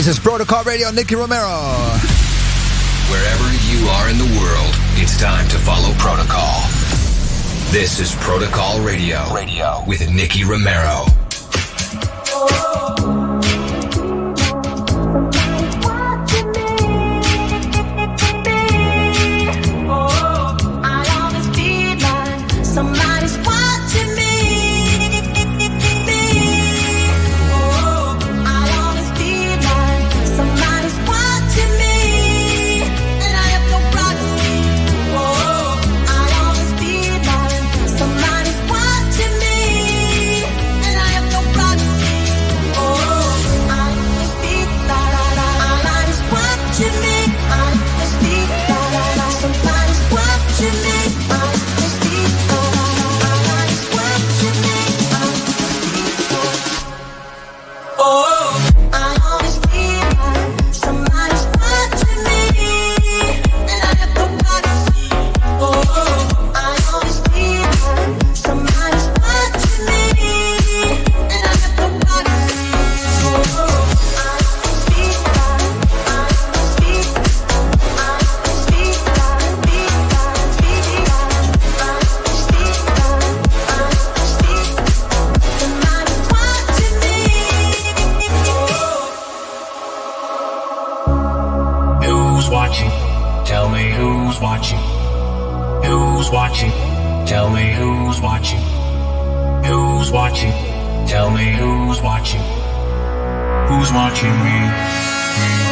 This is Protocol Radio, Nicky Romero. Wherever you are in the world, it's time to follow protocol. This is Protocol Radio, Radio. with Nicky Romero. Tell me who's watching. Who's watching? Tell me who's watching. Who's watching me? me.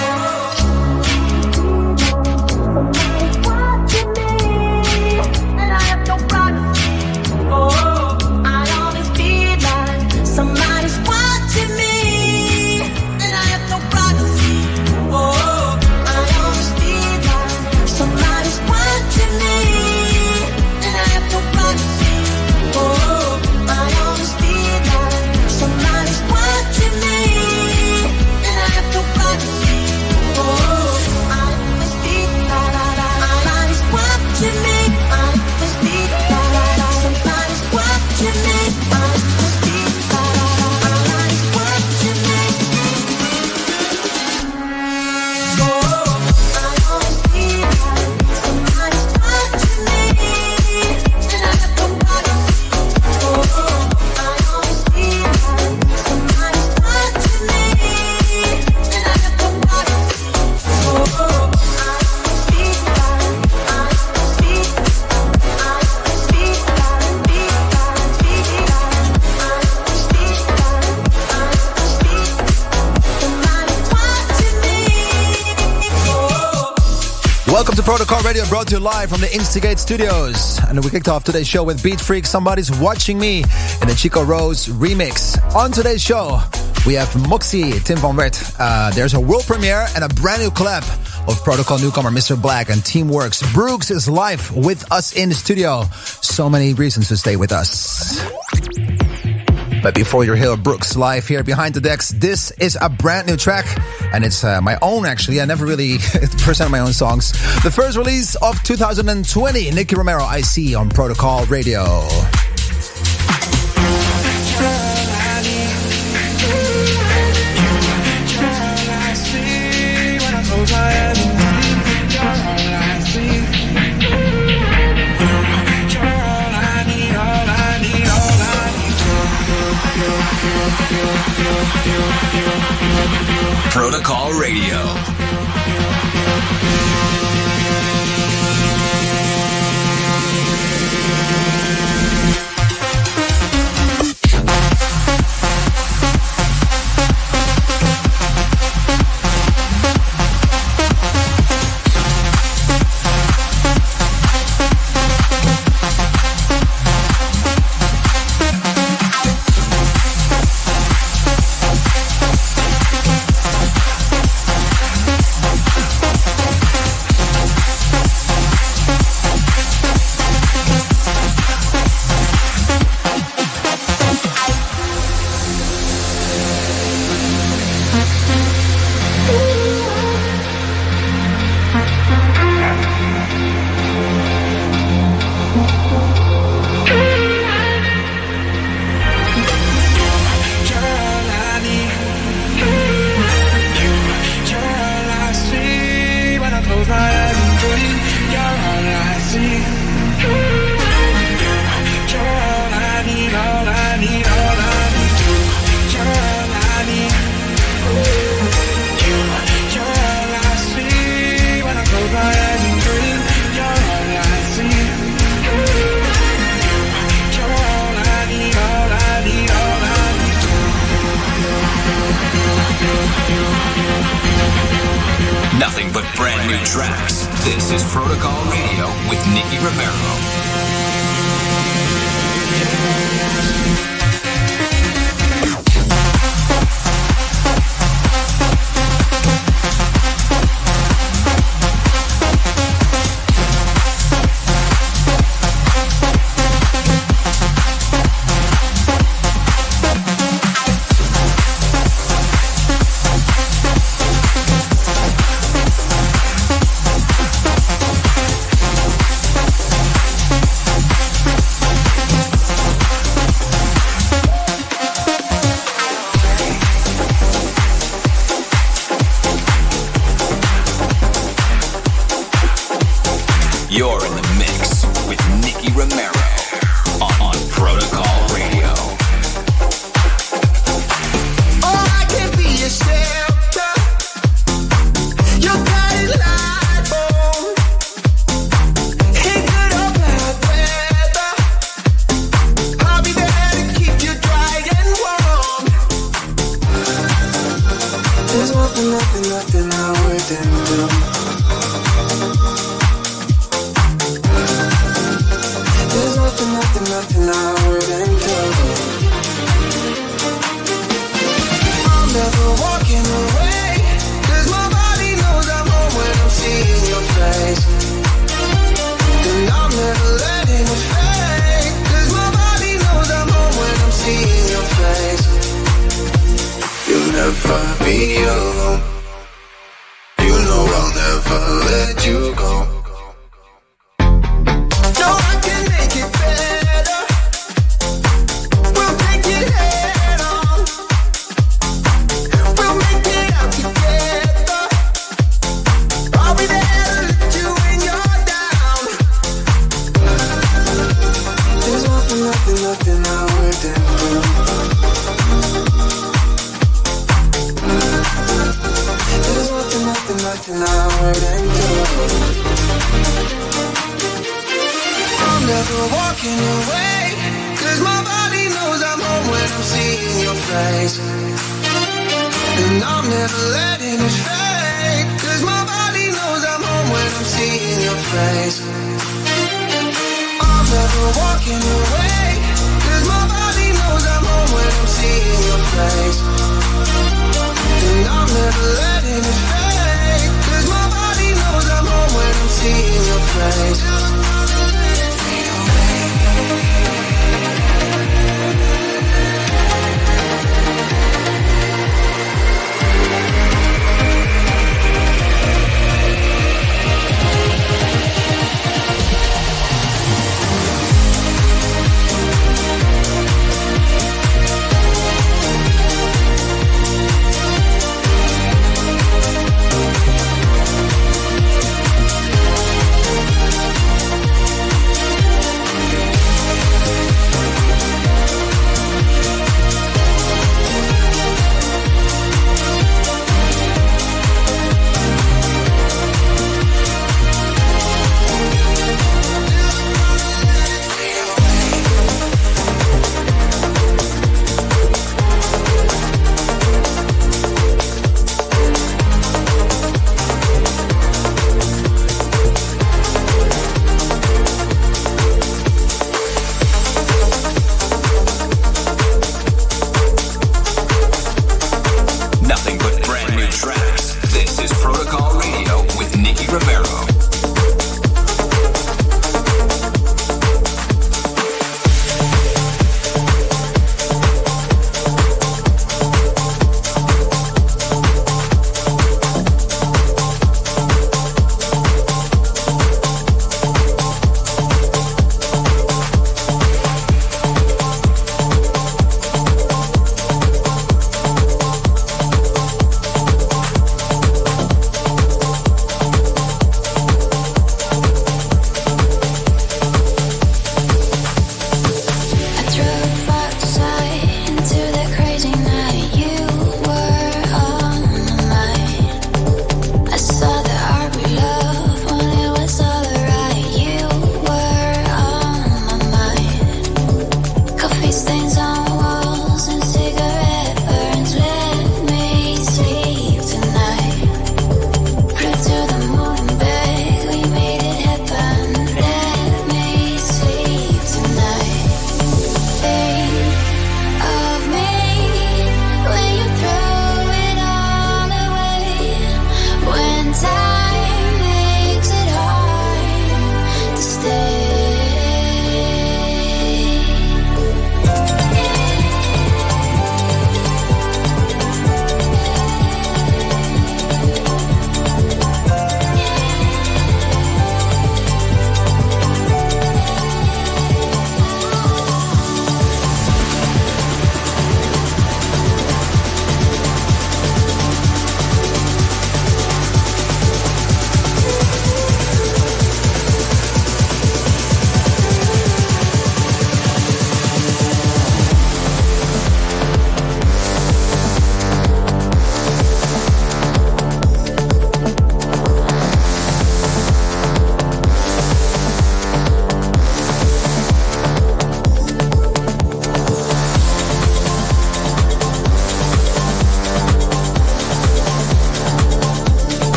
Protocol Radio brought to you live from the Instigate studios. And we kicked off today's show with Beat Freak, Somebody's Watching Me, in the Chico Rose remix. On today's show, we have Moxie, Tim Van Werd. Uh, there's a world premiere and a brand new collab of Protocol newcomer Mr. Black and Teamworx. Brooks is live with us in the studio. So many reasons to stay with us. But before you hear Brooks live here behind the decks, this is a brand new track. And it's uh, my own, actually. I never really present my own songs. The first release of 2020, Nicky Romero, I see on Protocol Radio. Protocol Radio.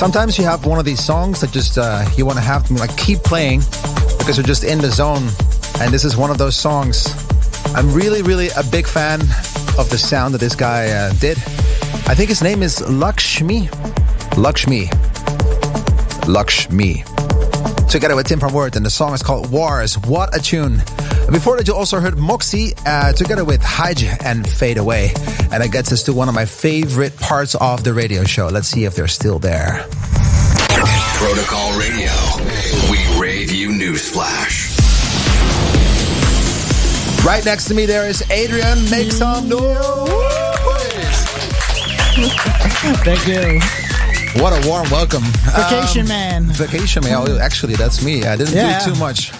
Sometimes you have one of these songs that just uh, you want to have them like keep playing because you're just in the zone. And this is one of those songs. I'm really, really a big fan of the sound that this guy uh, did. I think his name is Lakshmi. Lakshmi. Lakshmi. Together with Tim van Werd, and the song is called Wars. What a tune. Before that, you also heard Moxie uh, together with Hyde and Fade Away. And that gets us to one of my favorite parts of the radio show. Let's see if they're still there. Protocol Radio. We rave you newsflash. Right next to me, there is Adrian. Make some noise. Thank you. What a warm welcome. Vacation um, man. Vacation man. Oh, actually, that's me. I didn't yeah. do too much.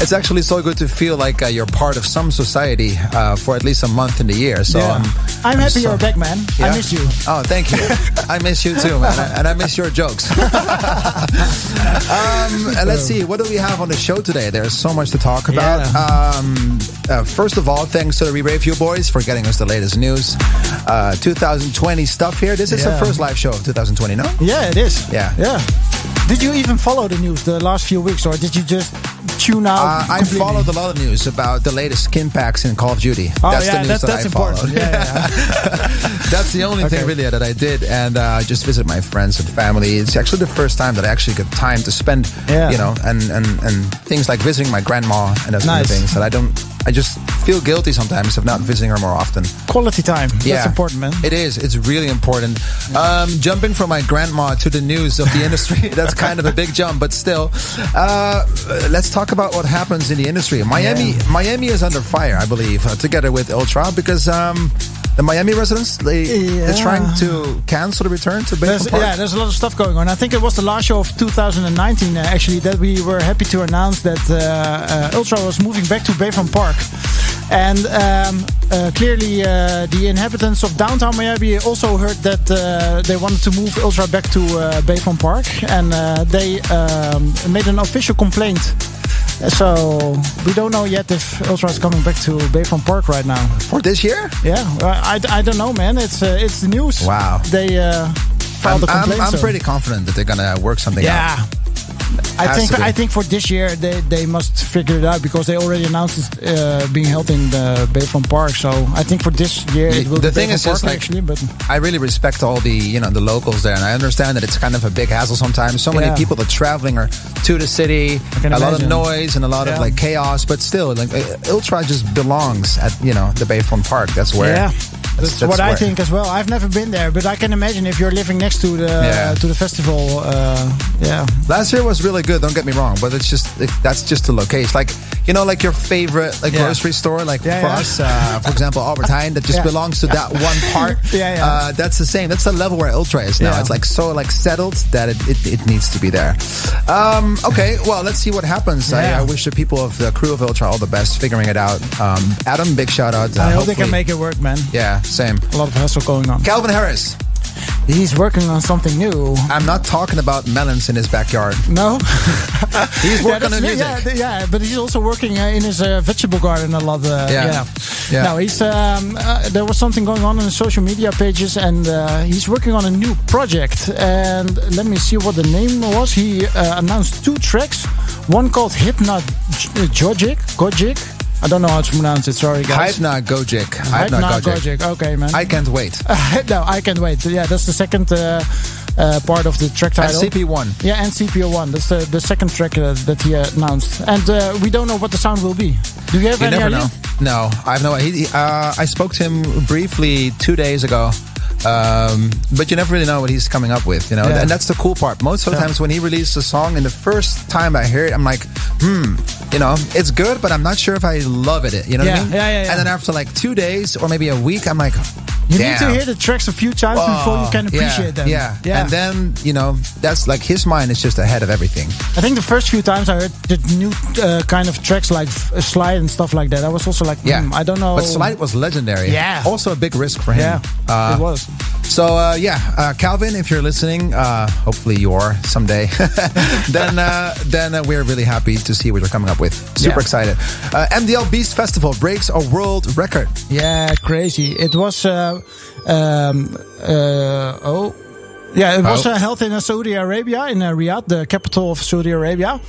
it's actually so good to feel like uh, you're part of some society uh, for at least a month in the year. So yeah. I'm, I'm, happy so, you're back, man. Yeah? I miss you. Oh, thank you. I miss you too, man. And I miss your jokes. um, and let's see, what do we have on the show today? There's so much to talk about. Um, uh, first of all, thanks to the Re-Review boys for getting us the latest news. Uh, 2020 stuff here. This is the first live show of 2020. 2020, no? Yeah, it is. Yeah. Yeah. Did you even follow the news the last few weeks, or did you just tune out? Uh, I followed a lot of news about the latest skin packs in Call of Duty. Oh, that's yeah, the news that, that's I important. followed. Yeah, yeah. that's the only okay. thing really that I did, and uh, just visit my friends and family. It's actually the first time that I actually got time to spend, yeah. you know, and, and, and things like visiting my grandma and those nice. kind of things that I don't I just feel guilty sometimes of not visiting her more often. Quality time. Yeah. That's important, man. It is. It's really important. Um, jumping from my grandma to the news of the industry, that's kind of a big jump, but still. Uh, let's talk about what happens in the industry. Miami, yeah. Miami is under fire, I believe, uh, together with Ultra, because um, the Miami residents they yeah. they're trying to cancel the return to Bayfront Park. Yeah, there's a lot of stuff going on. I think it was the last show of 2019 uh, actually that we were happy to announce that uh, uh, Ultra was moving back to Bayfront Park. And um, uh, clearly, uh, the inhabitants of downtown Miami also heard that uh, they wanted to move Ultra back to Bayfront Park, and they um, made an official complaint so we don't know yet if Ultra is coming back to Bayfront Park right now. For this year? Yeah, I, I don't know, man. It's uh, it's the news. Wow. They uh, filed I'm, a complaint. I'm, I'm so. pretty confident that they're gonna work something yeah. out. Yeah. I think I think for this year they, they must figure it out because they already announced it uh, being held in the Bayfront Park. So I think for this year it will the be thing is just like, actually. But I really respect all the you know the locals there, and I understand that it's kind of a big hassle sometimes. So many yeah. people that are traveling are to the city, a imagine. lot of noise and a lot yeah. of like chaos. But still, like uh, Ultra just belongs at you know the Bayfront Park. That's where. Yeah. That's, that's what I think as well. I've never been there, but I can imagine if you're living next to the yeah. to the festival. Uh, yeah. Last year was really good. Don't get me wrong, but it's just it, that's just the location. Like you know, like your favorite like yeah. grocery store, like yeah, for us, uh, for example, Albert Heijn, that just belongs to that one part. yeah, yeah. Uh, that's the same. That's the level where Ultra is now. It's like so like settled that it, it, it needs to be there. Um, okay, well, let's see what happens. I, I, wish the people of the crew of Ultra all the best figuring it out. Um, Adam, big shout out. Uh, I hope they can make it work, man. Yeah, same. A lot of hustle going on. Calvin Harris. He's working on something new. I'm not talking about melons in his backyard. No, he's working yeah, on music. Yeah, yeah, but he's also working uh, in his uh, vegetable garden a lot. Uh, yeah. yeah, yeah. No, he's um, uh, there was something going on in the social media pages, and uh, he's working on a new project. And let me see what the name was. He uh, announced two tracks. One called Hypnagogic, Gogic, I don't know how to pronounce it. Sorry, guys. Hypna Gojik. Hypna Gojik. Okay, man. I can't wait. no, I can't wait. Yeah, that's the second uh, uh, part of the track title. And CP1. Yeah, and CP1. That's the, the second track uh, that he announced. And uh, we don't know what the sound will be. Do you have you any never idea? know. No, I have no idea. Uh, I spoke to him briefly two days ago. Um, but you never really know what he's coming up with, you know. Yeah. And that's the cool part. Most of the yeah. times when he releases a song, and the first time I hear it, I'm like, hmm, you know, it's good, but I'm not sure if I love it. You know yeah. what I mean? Yeah, yeah, yeah. And then after like two days or maybe a week, I'm like, you Damn. need to hear the tracks a few times oh, before you can appreciate yeah, them. Yeah. yeah. And then, you know, that's like his mind is just ahead of everything. I think the first few times I heard the new uh, kind of tracks like Slide and stuff like that, I was also like, yeah. Mm, I don't know. But Slide was legendary. Yeah. Also a big risk for him. Yeah, uh, it was. So uh, yeah, uh, Calvin, if you're listening, uh, hopefully you are someday. then uh, then uh, we're really happy to see what you're coming up with. Super Yeah. excited. Uh, MDL Beast Festival breaks a world record. Yeah, crazy. It was. Uh, um, uh, oh. Yeah, it was Oh. uh, held in uh, Saudi Arabia, in uh, Riyadh, the capital of Saudi Arabia.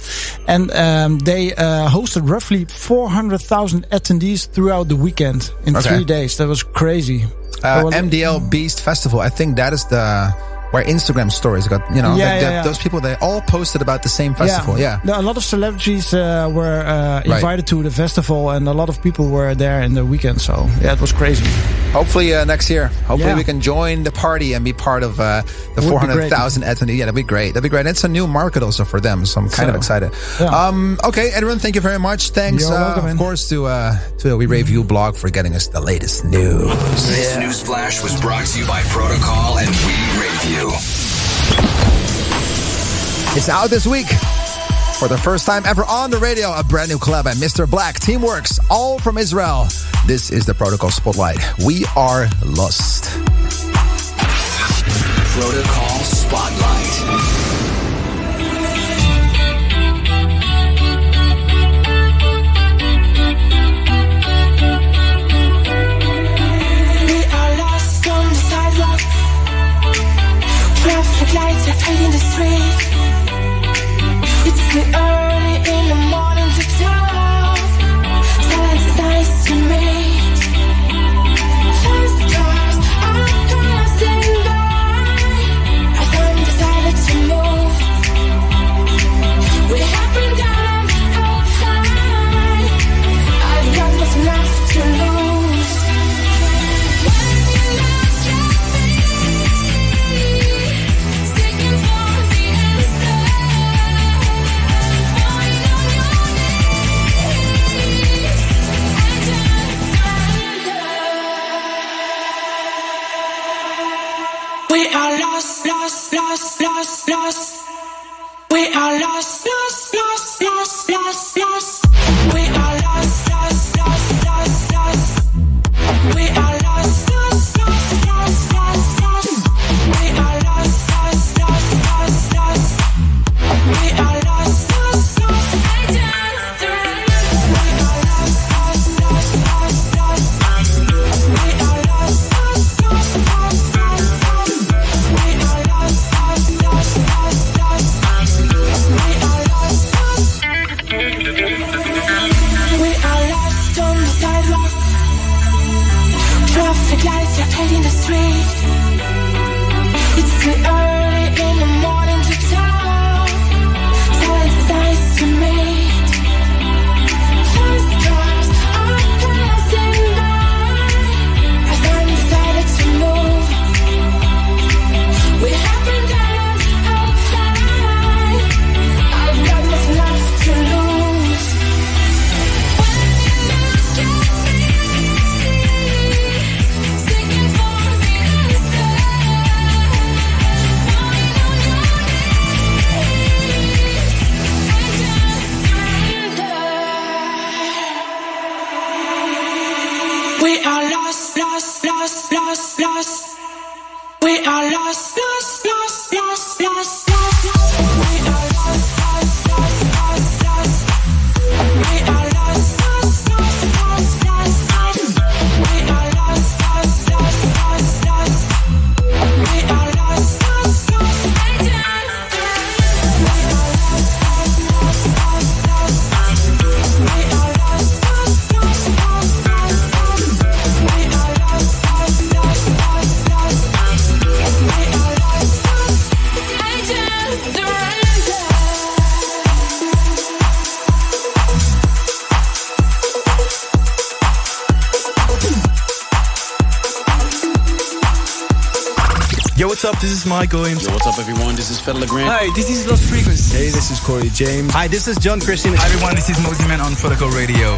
And um, they uh, hosted roughly 400,000 attendees throughout the weekend in Okay. three days. That was crazy. Uh, MDL Beast Festival. I think that is the where Instagram stories got. You know, Yeah, like yeah, the- yeah. those people they all posted about the same festival. Yeah. A lot of celebrities uh, were uh, Right. invited to the festival, and a lot of people were there in the weekend. So yeah, it was crazy. Hopefully uh, next year. Hopefully Yeah. we can join the party and be part of uh, the 400,000 attendees. Yeah, that'd be great. That'd be great. And it's a new market also for them, so I'm kind of excited. yeah. Um, okay, everyone, thank you very much. Thanks, uh, welcome, of course, to uh, to We Rave You blog for getting us the latest news. This news flash was brought to you by Protocol and We It's out this week. For the first time ever on the radio, a brand new collab by Mr. Black, Teamworx, all from Israel. This is the Protocol Spotlight. We are lost. Protocol Spotlight. Lights are painting the street. It's too early in the morning lost, lost, lost, lost. What's up? This is Mike Williams. Yo, what's up, everyone? This is Fedde Le Grand. Hi, this is Lost Frequencies. Hey, this is Corey James. Hi, this is John Christian. Hi everyone, this is Mosimann on Protocol Radio.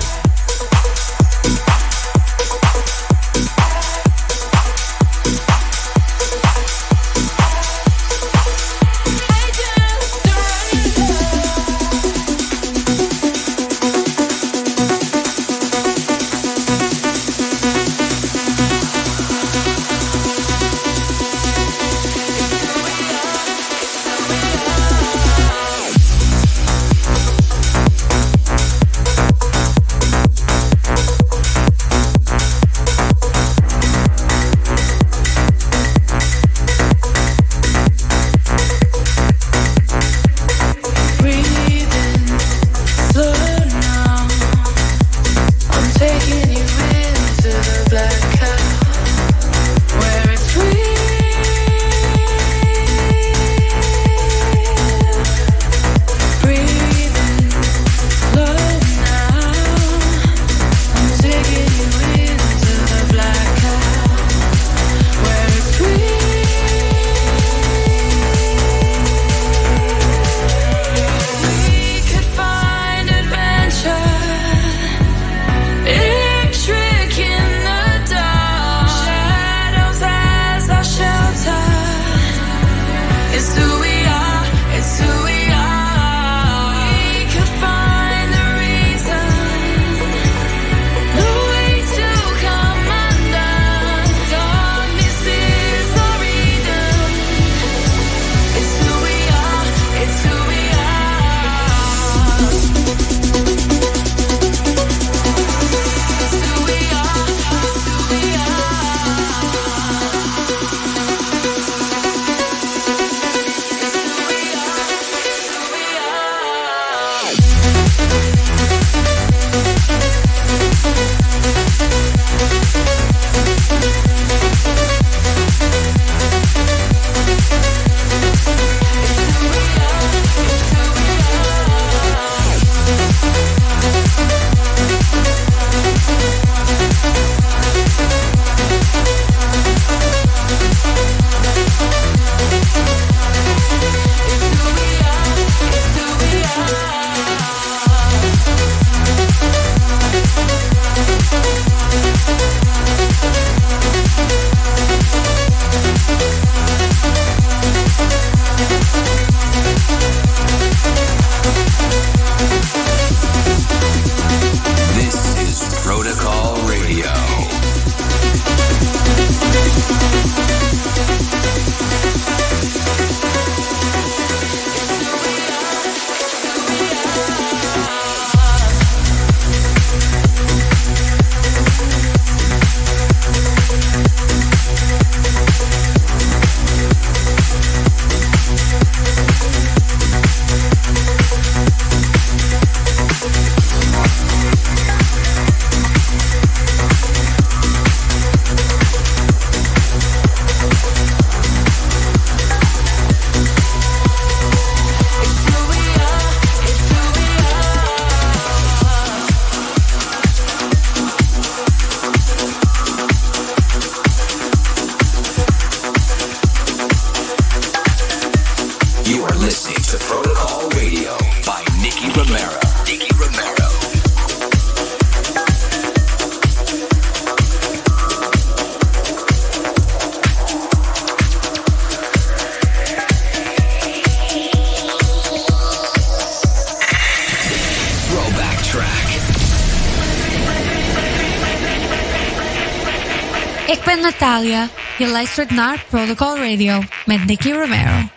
Je luistert Protocol Radio met Nicky Romero.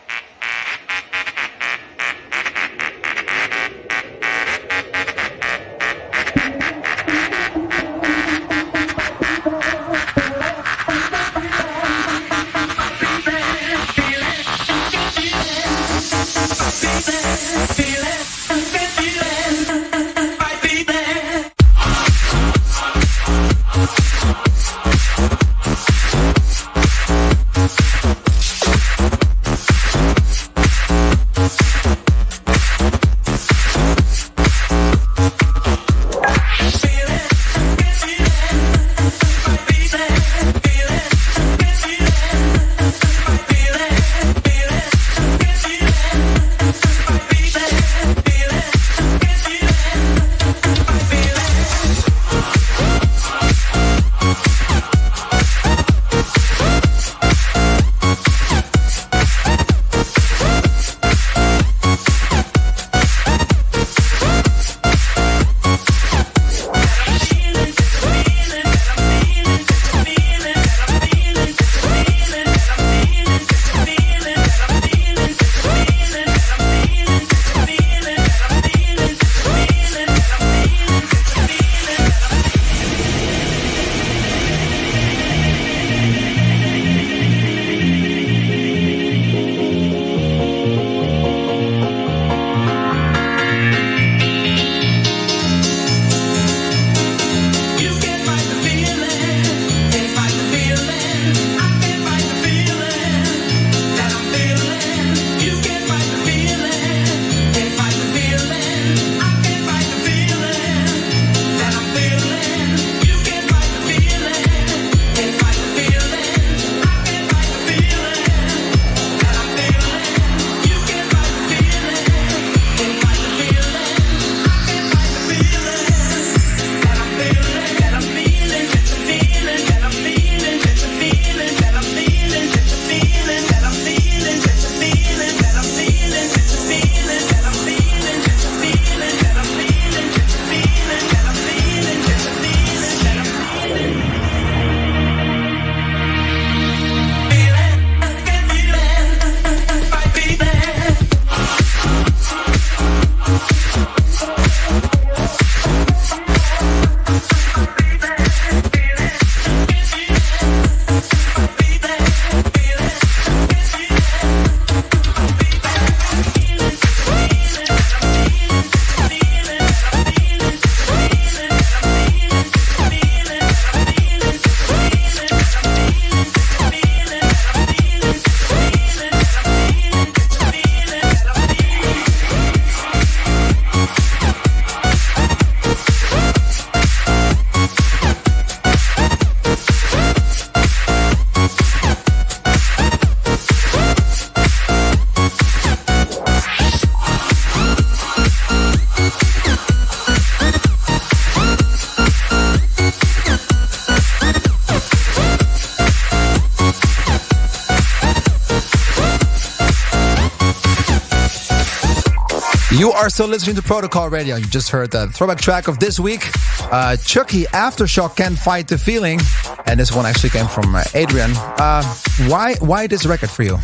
Are still listening to Protocol Radio. You just heard the throwback track of this week. Uh, Chuckie Aftershock Can't Fight the Feeling. And this one actually came from uh, Adrian. Uh, why why this record for you?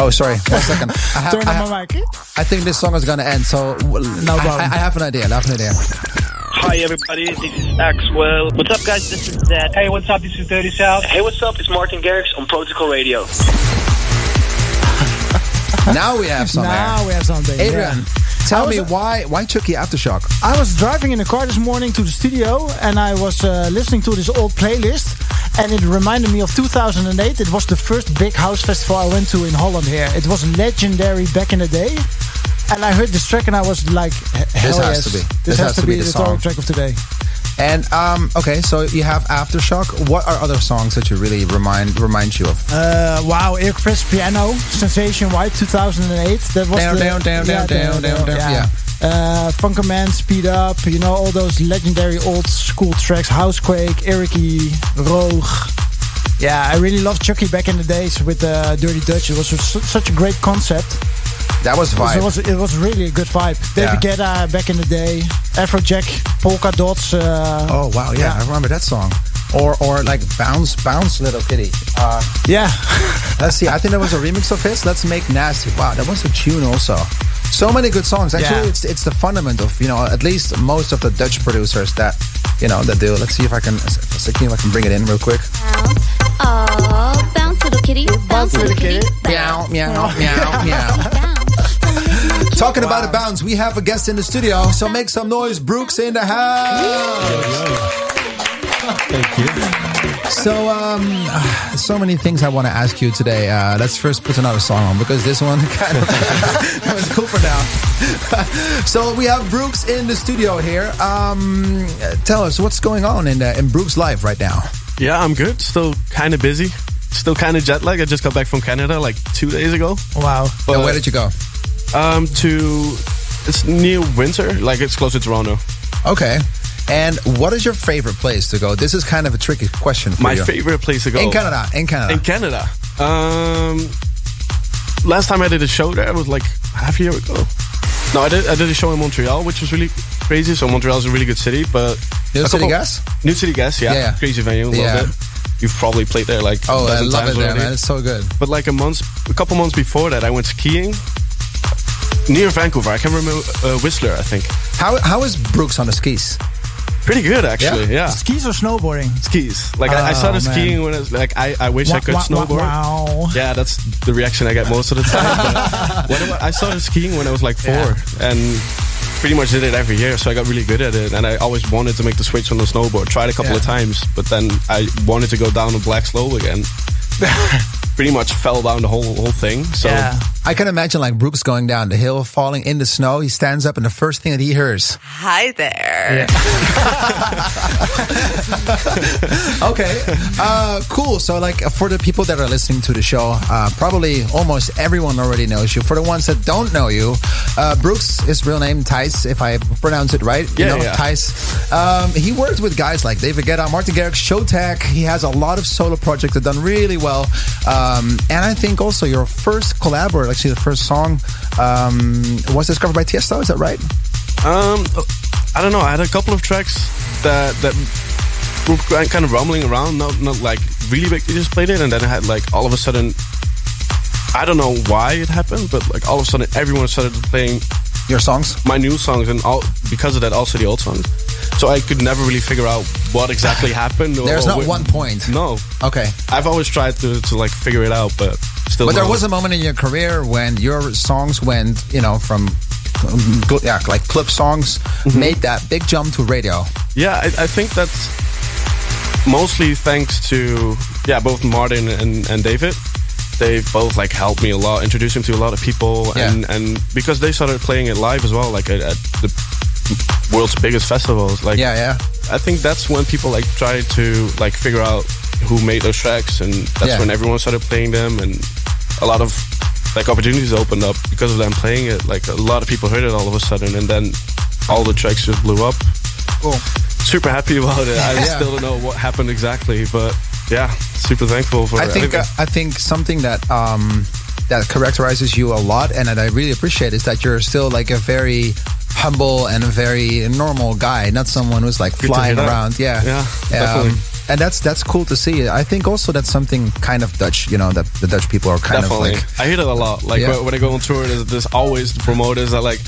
Oh, sorry. One second. I, have, Turn I, on my mic. I think this song is going to end, so no I, problem. I, I have an idea. I have an idea. Hi everybody, this is Axwell. What's up guys, this is Zedd. Hey, what's up, this is Dirty South. Hey, what's up, it's Martin Garrix on Protocol Radio. Now we have some Now we have something. Adrian, yeah. tell me why why Chuckie Aftershock? I was driving in the car this morning to the studio and I was uh, listening to this old playlist and it reminded me of 2008. It was the first big house festival I went to in Holland here. It was legendary back in the day. And I heard this track and I was like, hell This has yes. to be. This, This has, to be, the song. song track of today. And um, okay, so you have Aftershock. What are other songs that you really remind remind you of? Uh, wow, Eric Prydz Pjanoo, Sensation White 2008. That was Down, the, down, down, yeah, down, down, down, down. yeah. Uh, Funkerman, Speed Up, you know, all those legendary old school tracks. Housequake, Ericy, Roog. Yeah, I really loved Chuckie back in the days with uh, Dirty Dutch. It was su- such a great concept. That was vibe. It was, it was really a good vibe. David Yeah. Guetta back in the day, Afrojack, Polka Dots. Uh, oh wow, yeah, I remember that song. or or like bounce bounce little kitty. Uh, Yeah. let's see. I think that was a remix of his. Let's make nasty. Wow, that was a tune also. So many good songs. Actually, Yeah. it's it's the fundament of you know at least most of the Dutch producers that you know that do. Let's see if I can see if I can bring it in real quick. Oh, bounce little kitty, bounce little kitty. Meow meow meow meow. Talking about a bounce, we have a guest in the studio, so make some noise. Brooks in the house. Thank you. So, um, so many things I want to ask you today. Uh, let's first put another song on because this one kind of that was cool for now. so we have Brooks in the studio here. Um, tell us what's going on in uh, in Brooks' life right now. Yeah, I'm good. Still kind of busy. Still kind of jet lag. I just got back from Canada like two days ago. Wow. But, And where did you go? Um, to it's near Windsor. Like it's close to Toronto. Okay. And what is your favorite place to go? This is kind of a tricky question for My you. favorite place to go in Canada. In Canada. In Canada. Um, last time I did a show there was like half a year ago. No, I did. I did a show in Montreal, which was really crazy. So Montreal is a really good city, but New City couple- Gas? New City Gas, yeah, Yeah, crazy venue, love Yeah. it. You've probably played there like oh, a I love it there, man. It's so good. But like a month, a couple months before that, I went skiing near Vancouver. I can remember uh, Whistler, I think. How how is Brooks on the skis? Pretty good, actually. Yeah? Yeah, Skis or snowboarding? skis. Like I, I Oh, started man. skiing when I was like I, I wish I could wah, wah, snowboard. Wow. Yeah, that's the reaction I get most of the time. I I started skiing when I was like four, and pretty much did it every year. So I got really good at it, and I always wanted to make the switch on the snowboard. Tried a couple of times, but then I wanted to go down a black slope again. pretty much fell down the whole whole thing. So Yeah. I can imagine like Brooks going down the hill, falling in the snow. He stands up, and the first thing that he hears, Hi there. okay, uh, cool. So, like, for the people that are listening to the show, uh, probably almost everyone already knows you. For the ones that don't know you, uh, Brooks, his real name Thijs, if I pronounce it right. Yeah, you know, yeah. Thijs. Um, he worked with guys like David Guetta, Martin Garrix, Showtek. He has a lot of solo projects that done really well. Um, and I think also your first collaborator. or actually the first song, um, was discovered by Tiesto. Is that right? Um, I don't know. I had a couple of tracks that that were kind of rumbling around, not not like really big. You just played it, and then I had like all of a sudden, I don't know why it happened, but like all of a sudden, everyone started playing Your songs? my new songs, and all because of that, also the old songs. So I could never really figure out what exactly happened. There's not one point. No, Okay. I've always tried to, to like figure it out, but still. But there was a moment in your career when your songs went, you know, from yeah, like clip songs, Mm-hmm. made that big jump to radio. Yeah, I, I think that's mostly thanks to yeah both Martin and, and David. They've both like helped me a lot, introduced me to a lot of people, Yeah. and and because they started playing it live as well, like at, at the world's biggest festivals. Like Yeah, yeah. I think that's when people like tried to like figure out who made those tracks, and that's Yeah. when everyone started playing them, and a lot of like opportunities opened up because of them playing it. Like a lot of people heard it all of a sudden, and then all the tracks just blew up. Cool. Super happy about it. I Yeah. still don't know what happened exactly, but yeah, super thankful for. I think uh. I think something that um, that characterizes you a lot, and that I really appreciate, is that you're still like a very humble and a very normal guy, not someone who's like Good flying hear that. around. Yeah, Yeah, Um, definitely. and that's that's cool to see. I think also that's something kind of Dutch. You know, that the Dutch people are kind Definitely, of like I hear it a lot. Like Yeah. when- when I go on tour, there's, there's always the promoters that like,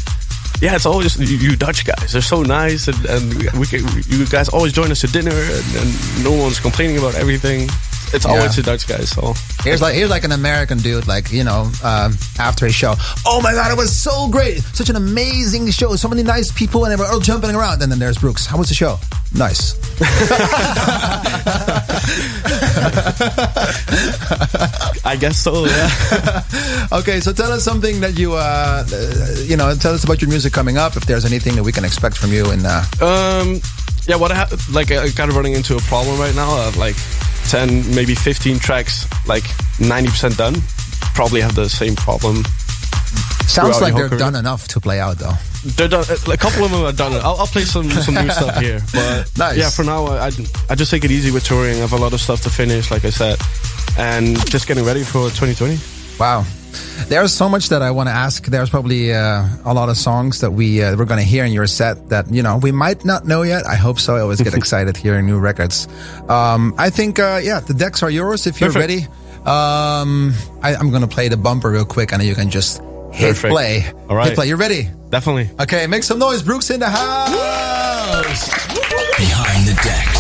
yeah, it's always you, Dutch guys. They're so nice, and, and we can, you guys always join us to dinner, and, and no one's complaining about everything. It's Yeah. always the Dutch guys. So Here's like here's like an American dude, like you know, um, after a show. Oh my god, it was so great! Such an amazing show. So many nice people, and they were all jumping around. And then there's Brooks. How was the show? Nice. I guess so. Yeah. okay, so tell us something that you, uh, uh, you know, tell us about your music coming up. If there's anything that we can expect from you, and uh, Um, yeah, what I ha- like, I kind of running into a problem right now. I have like ten, maybe fifteen tracks, like ninety percent done. Probably have the same problem. sounds like they're whole done enough to play out, though. They're done. Uh, a couple of them are done. I'll, I'll play some some new stuff here, but Nice. yeah, for now I, I I just take it easy with touring. I have a lot of stuff to finish, like I said, and just getting ready for 2020. Wow. There's so much that I want to ask. There's probably uh, a lot of songs that we uh, we're going to hear in your set that you know we might not know yet. I hope so. I always get excited hearing new records. Um, I think uh, yeah, the decks are yours if you're Perfect. ready. Um, I, am going to play the bumper real quick, and then you can just hit Perfect. play. All right, hit play. You're ready? Definitely. Okay, make some noise. Brooks in the house. Behind the decks.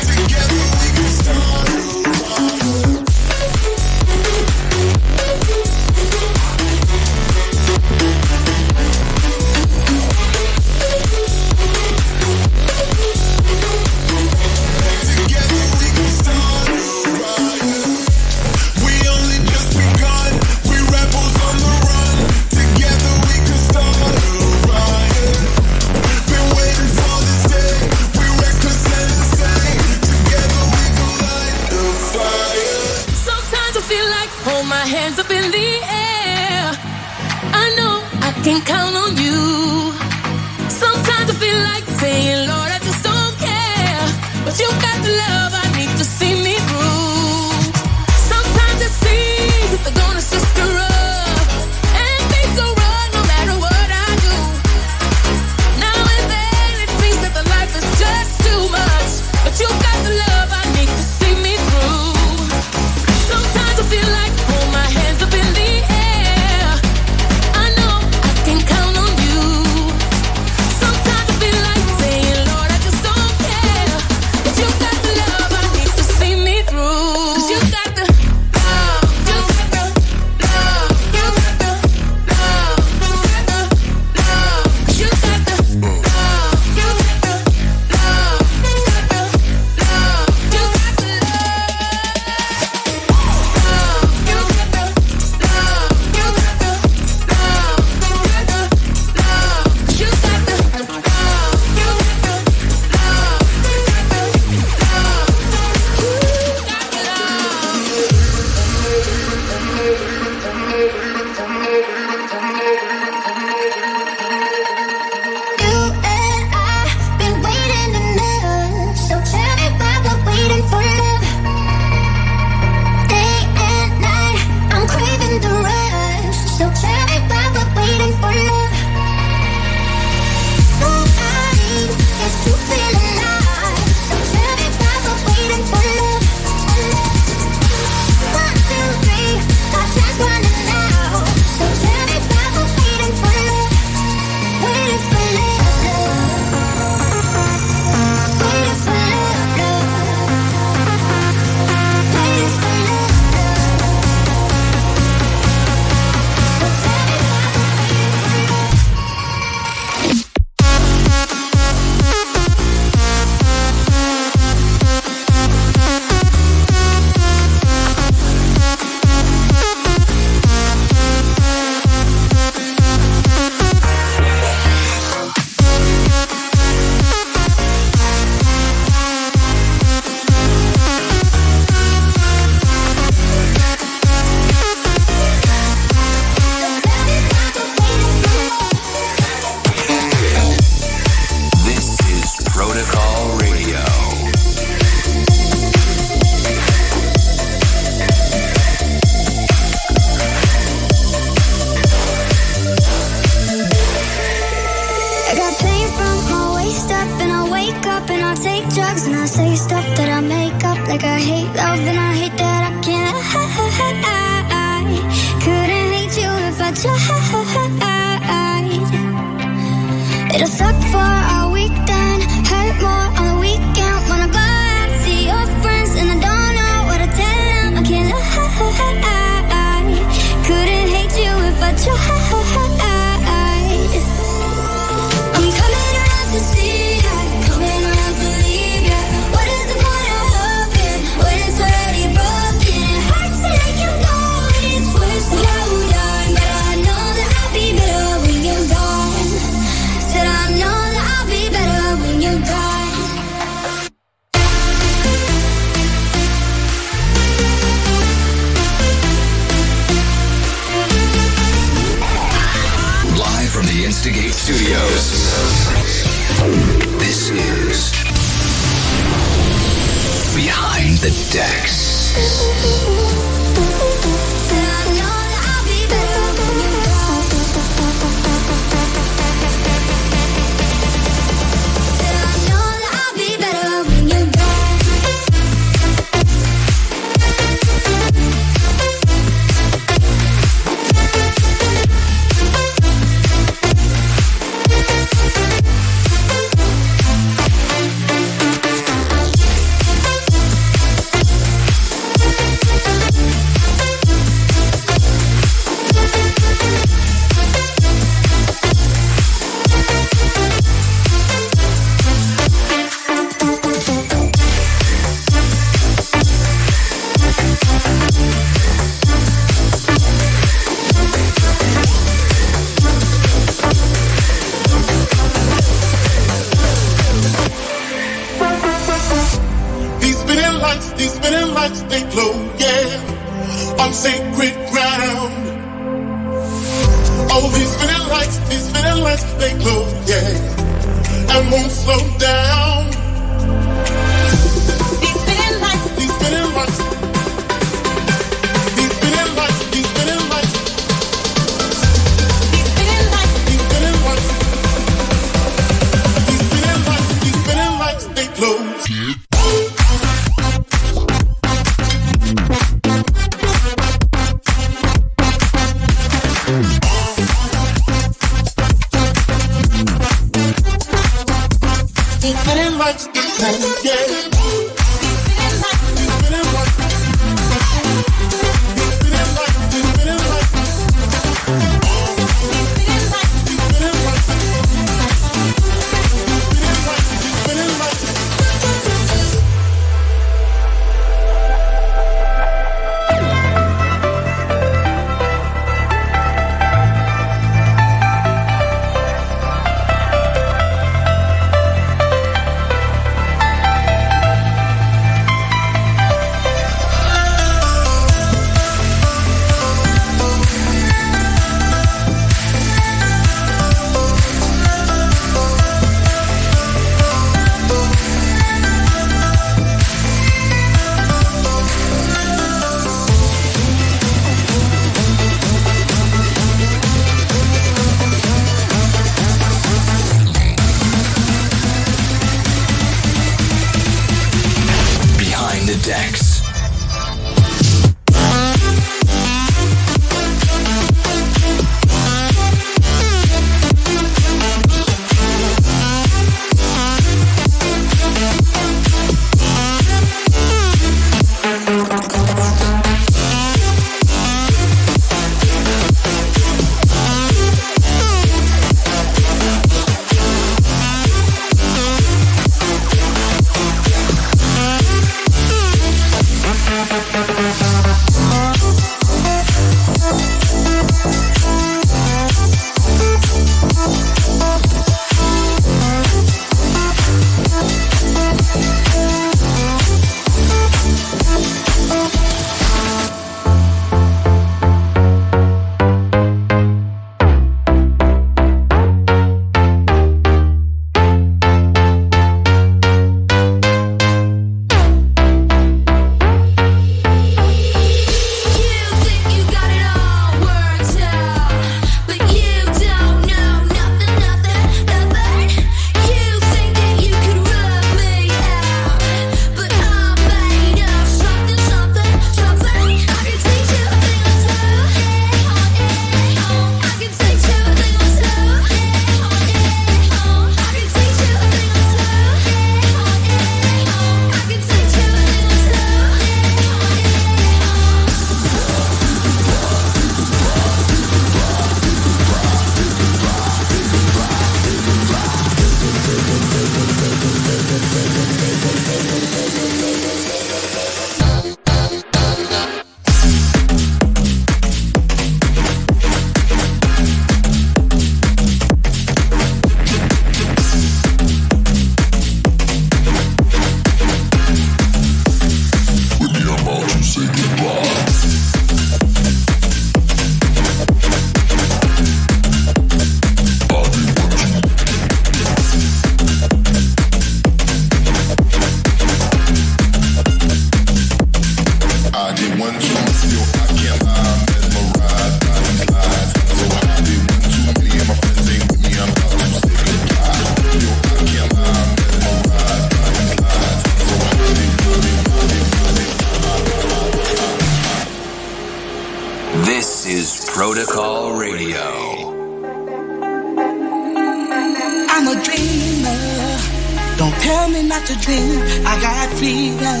To dream. I got freedom,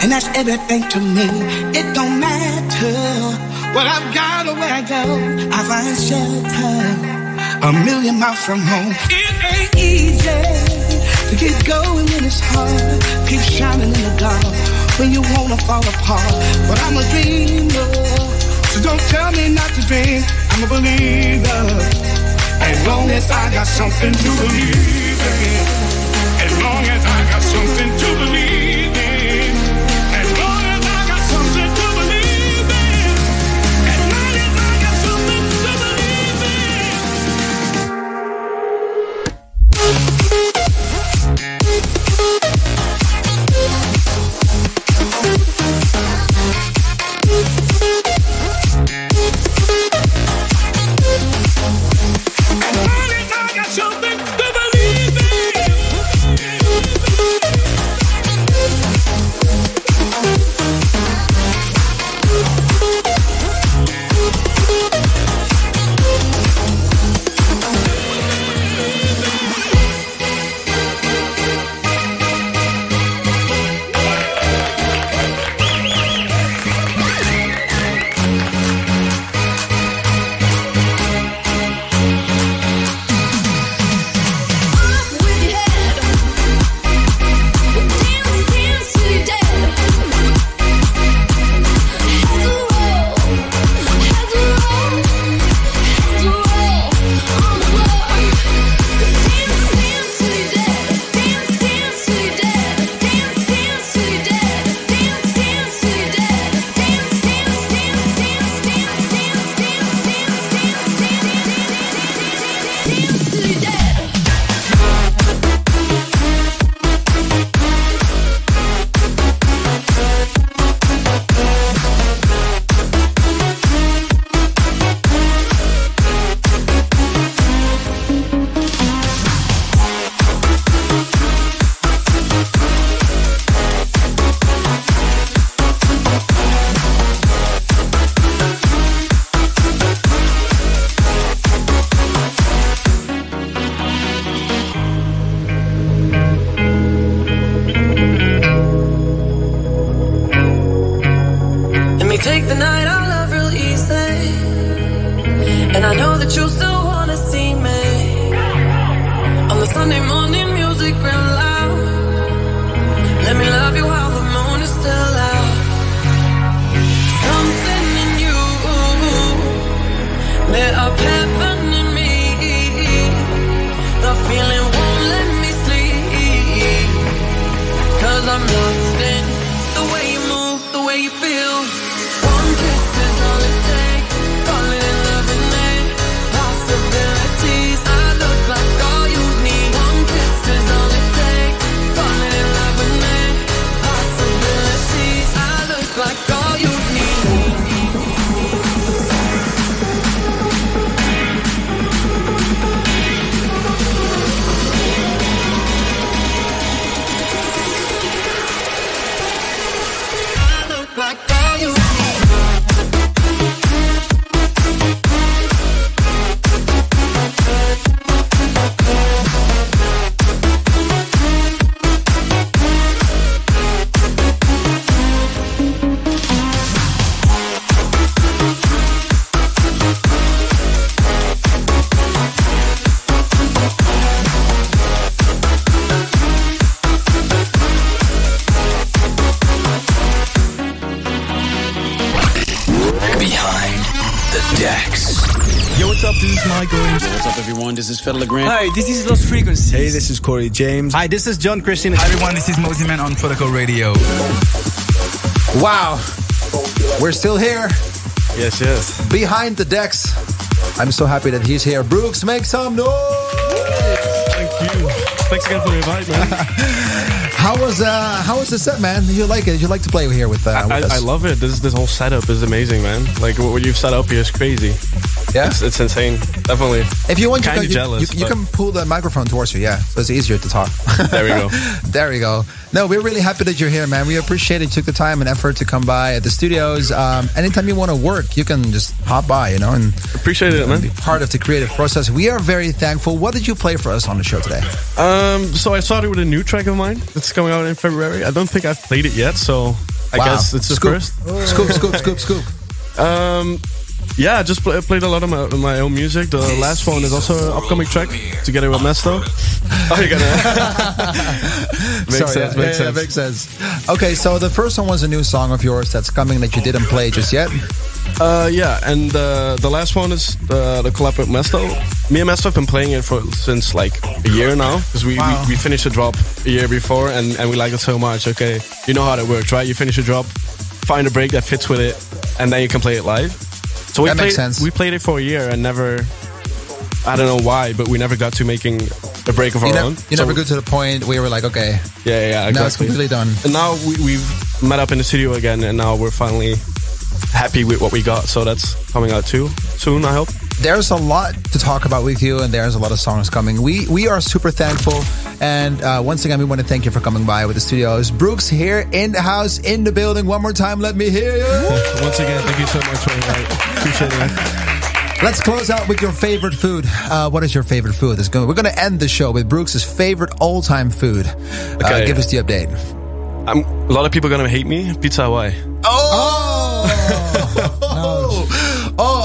and that's everything to me. It don't matter what I've got or where I go. I find shelter a million miles from home. It ain't easy to get going when it's hard. Keep shining in the dark when you wanna fall apart. But I'm a dreamer, so don't tell me not to dream. I'm a believer. As long as I got something to believe in. As I got something is Fedde Le Grand. Hi, this is Lost Frequencies. Hey, this is Corey James. Hi, this is John Christian. Hi, everyone. This is Mosimann on Protocol Radio. Wow. We're still here. Yes, yes. Behind the decks. I'm so happy that he's here. Brooks, make some noise. Thank you. Thanks again for the invite, man. How was uh how was the set, man? You like it? You like to play here with, uh, with I, us? I love it. This this whole setup is amazing, man. Like what what you've set up here is crazy. Yeah? it's, it's insane. Definitely. If you want, you can, you, jealous. you, you can pull the microphone towards you, yeah. So it's easier to talk. There we go. there we go. No, we're really happy that you're here, man. We appreciate it. You took the time and effort to come by at the studios. Um, anytime you want to work, you can just hop by, you know, and appreciate it, man. Be part of the creative process. We are very thankful. What did you play for us on the show today? Um, so I started with a new track of mine that's coming out in February. I don't think I've played it yet, so I Wow. guess it's the Scoop. first. Scoop, scoop, scoop, scoop. Um, yeah, I just play, played a lot of my, my own music. The last one is also an upcoming track together with Mesto. Oh, you're gonna. makes Sorry, sense. yeah, makes yeah, sense. makes sense. Okay, so the first one was a new song of yours that's coming that you didn't play just yet. Uh, yeah, and uh, the last one is uh, the collab with Mesto. Me and Mesto have been playing it for since like a year now because we, Wow. we we finished the drop a year before and, and we like it so much. Okay, you know how that works, right? You finish a drop, find a break that fits with it, and then you can play it live. So we That played, makes sense. We played it for a year and never. I don't know why, but we never got to making a break of You, our ne- own. you So- never got to the point where you were like, okay, Yeah, yeah, exactly. now it's completely done. And now we, we've met up in the studio again, and now we're finally happy with what we got. So that's coming out too soon, I hope. There's a lot to talk about with you, and there's a lot of songs coming. We we are super thankful, and uh, once again, we want to thank you for coming by with the studios. Brooks here in the house, in the building. One more time, let me hear you. Once again, thank you so much for the invite. Appreciate it. Let's close out with your favorite food. Uh, what is your favorite food? It's going, we're going to end the show with Brooks' favorite all-time food. Uh, give us the update. I'm, a lot of people are gonna hate me. Pizza Hawaii. Oh, oh,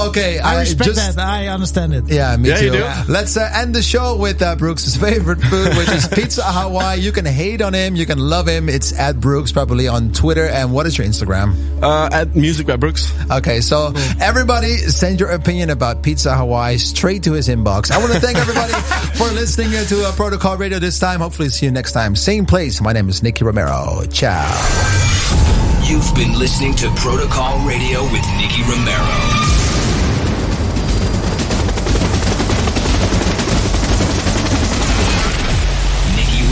okay. I respect just- that. I understand it. Yeah, me Yeah, you too. do? Let's uh, end the show with uh, Brooks' favorite food, which is pizza Hawaii. You can hate on him, you can love him. It's at Brooks, probably on Twitter. And what is your Instagram? Uh, at Music by Brooks. Okay, so everybody send your opinion about Pizza Hawaii straight to his inbox. I want to thank everybody for listening to uh, Protocol Radio this time. Hopefully, see you next time. Same place. My name is Nicky Romero. Ciao. You've been listening to Protocol Radio with Nicky Romero.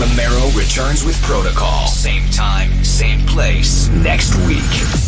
Romero returns with Protocol. Same time, same place next week.